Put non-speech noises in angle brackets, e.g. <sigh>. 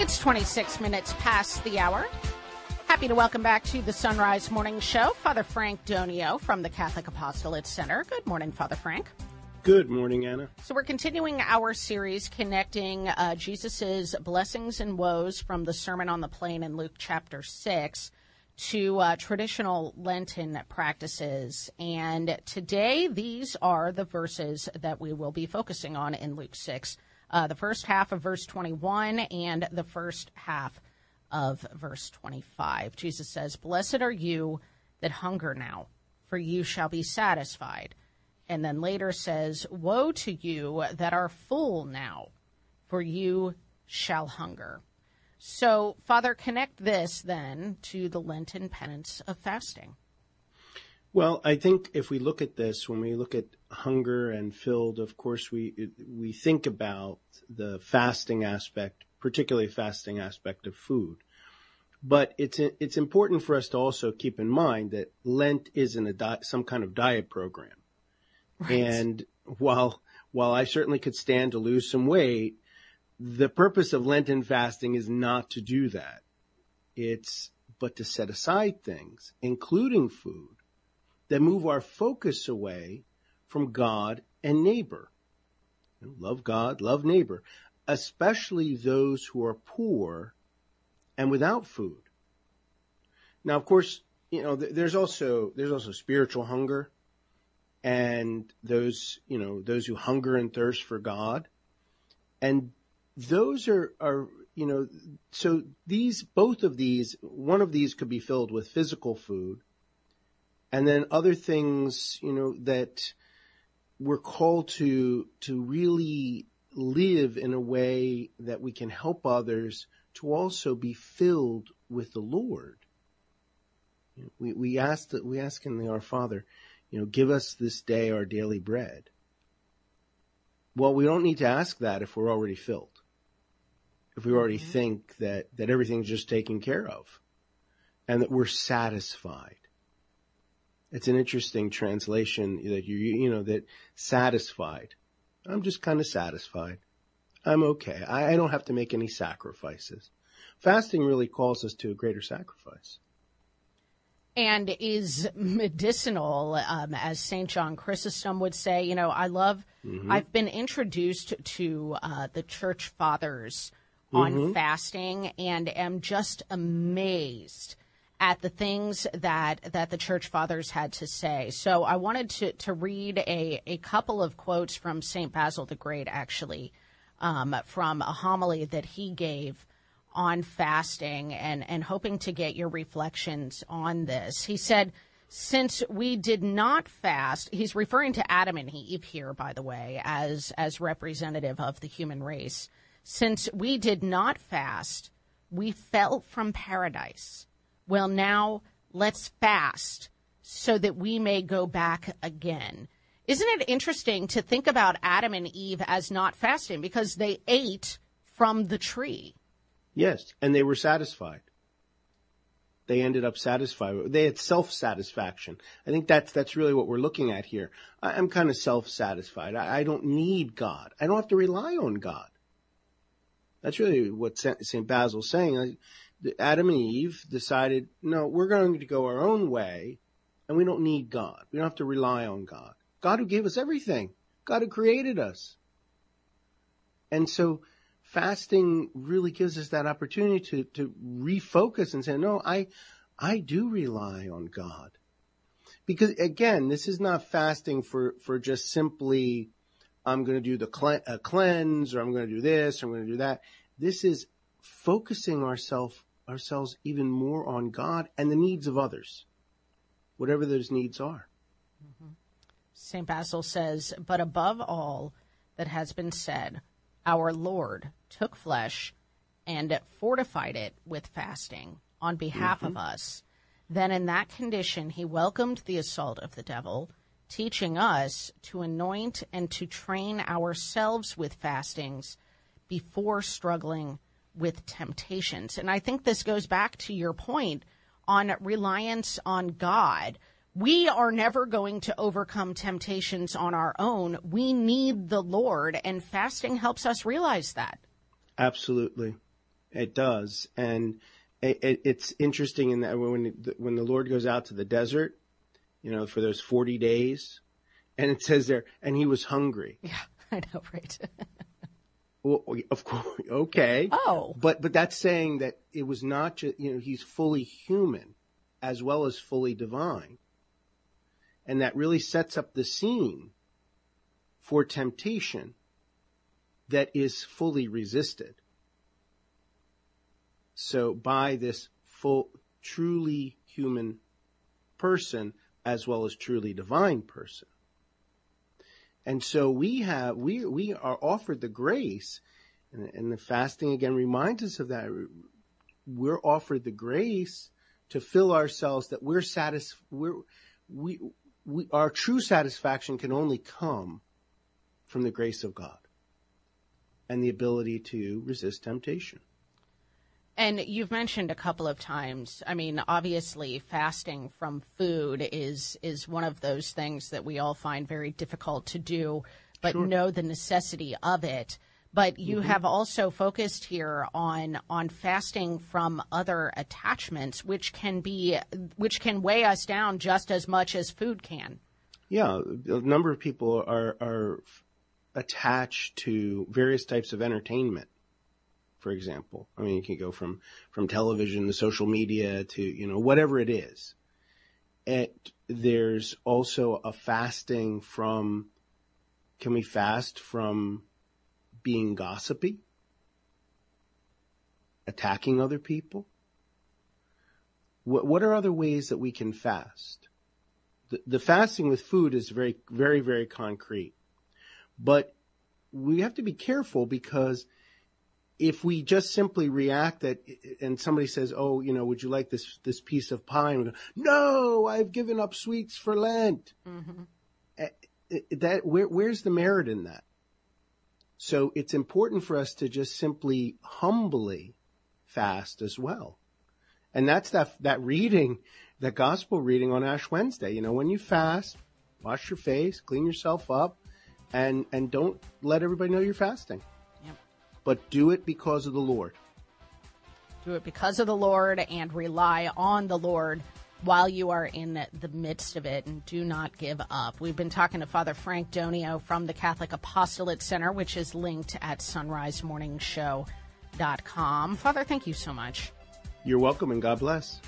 It's 26 minutes past the hour. Happy to welcome back to the Sunrise Morning Show, Father Frank Donio from the Catholic Apostolate Center. Good morning, Father Frank. Good morning, Anna. So, we're continuing our series connecting uh, Jesus' blessings and woes from the Sermon on the Plain in Luke chapter 6 to uh, traditional Lenten practices. And today, these are the verses that we will be focusing on in Luke 6 uh, the first half of verse 21 and the first half of verse 25. Jesus says, Blessed are you that hunger now, for you shall be satisfied. And then later says, Woe to you that are full now, for you shall hunger. So, Father, connect this then to the Lenten penance of fasting. Well, I think if we look at this, when we look at hunger and filled, of course, we we think about the fasting aspect, particularly fasting aspect of food. But it's it's important for us to also keep in mind that Lent isn't a di- some kind of diet program. Right. And while while I certainly could stand to lose some weight, the purpose of Lenten fasting is not to do that. It's but to set aside things, including food, that move our focus away from God and neighbor. Love God, love neighbor, especially those who are poor and without food. Now, of course, you know, there's also, there's also spiritual hunger and those, you know, those who hunger and thirst for God. And those are, are, you know, so these, both of these, one of these could be filled with physical food and then other things, you know, that we're called to to really live in a way that we can help others to also be filled with the Lord. We we ask that we ask in the Our Father, you know, give us this day our daily bread. Well, we don't need to ask that if we're already filled. If we already mm-hmm. think that that everything's just taken care of and that we're satisfied it's an interesting translation that you, you know, that satisfied. I'm just kind of satisfied. I'm okay. I, I don't have to make any sacrifices. Fasting really calls us to a greater sacrifice and is medicinal, um, as St. John Chrysostom would say. You know, I love, mm-hmm. I've been introduced to uh, the church fathers on mm-hmm. fasting and am just amazed at the things that that the church fathers had to say. So I wanted to to read a a couple of quotes from Saint Basil the Great, actually, um, from a homily that he gave on fasting, and and hoping to get your reflections on this. He said. Since we did not fast, he's referring to Adam and Eve here, by the way, as as representative of the human race. Since we did not fast, we fell from paradise well, now let's fast so that we may go back again. Isn't it interesting to think about Adam and Eve as not fasting because they ate from the tree? Yes, and they were satisfied. They ended up satisfied. They had self-satisfaction. I think that's that's really what we're looking at here. I, am kind of self-satisfied. I, I, don't need God. I don't have to rely on God. That's really what Saint Basil's saying. Adam and Eve decided, no, we're going to go our own way and we don't need God. We don't have to rely on God. God who gave us everything. God who created us. And so fasting really gives us that opportunity to, to refocus and say, no, I, I do rely on God. Because again, this is not fasting for, for just simply, I'm going to do the cleanse or I'm going to do this or I'm going to do that. This is focusing ourselves ourselves even more on God and the needs of others, whatever those needs are. Mm-hmm. St. Basil says, but above all that has been said, our Lord took flesh and fortified it with fasting on behalf mm-hmm. of us. Then, in that condition, he welcomed the assault of the devil, teaching us to anoint and to train ourselves with fastings before struggling with temptations. And I think this goes back to your point on reliance on God. We are never going to overcome temptations on our own. We need the Lord, and fasting helps us realize that. Absolutely. It does, and it, it, it's interesting in that when when the Lord goes out to the desert, you know, for those forty days, and it says there, and he was hungry. Yeah, <laughs> I know, right? <laughs> well, of course, <laughs> okay. Oh, but but that's saying that it was not just you know he's fully human, as well as fully divine, and that really sets up the scene for temptation that is fully resisted. So by this full, truly human person as well as truly divine person. And so we have, we, we are offered the grace and, and the fasting again reminds us of that. We're offered the grace to fill ourselves that we're satisfied, we, we, our true satisfaction can only come from the grace of God and the ability to resist temptation. And you've mentioned a couple of times. I mean, obviously, fasting from food is is one of those things that we all find very difficult to do, but sure. know the necessity of it. But you mm-hmm. have also focused here on on fasting from other attachments, which can be which can weigh us down just as much as food can. Yeah, a number of people are are attached to various types of entertainment for example. I mean, you can go from, from television to social media to, you know, whatever it is. It, there's also a fasting from, can we fast from being gossipy? Attacking other people? What, what are other ways that we can fast? The, the fasting with food is very, very, very concrete. But we have to be careful because if we just simply react that and somebody says, "Oh, you know, would you like this this piece of pie?" and we go, "No, I've given up sweets for Lent." Mm-hmm. Eh, eh, that where, where's the merit in that? So it's important for us to just simply humbly fast as well, and that's that that reading, that gospel reading on Ash Wednesday. You know, when you fast, wash your face, clean yourself up, and and don't let everybody know you're fasting but do it because of the Lord. Do it because of the Lord and rely on the Lord while you are in the midst of it and do not give up. We've been talking to Father Frank Donio from the Catholic Apostolate Center, which is linked at sunrisemorningshow.com. Father, thank you so much. You're welcome and God bless.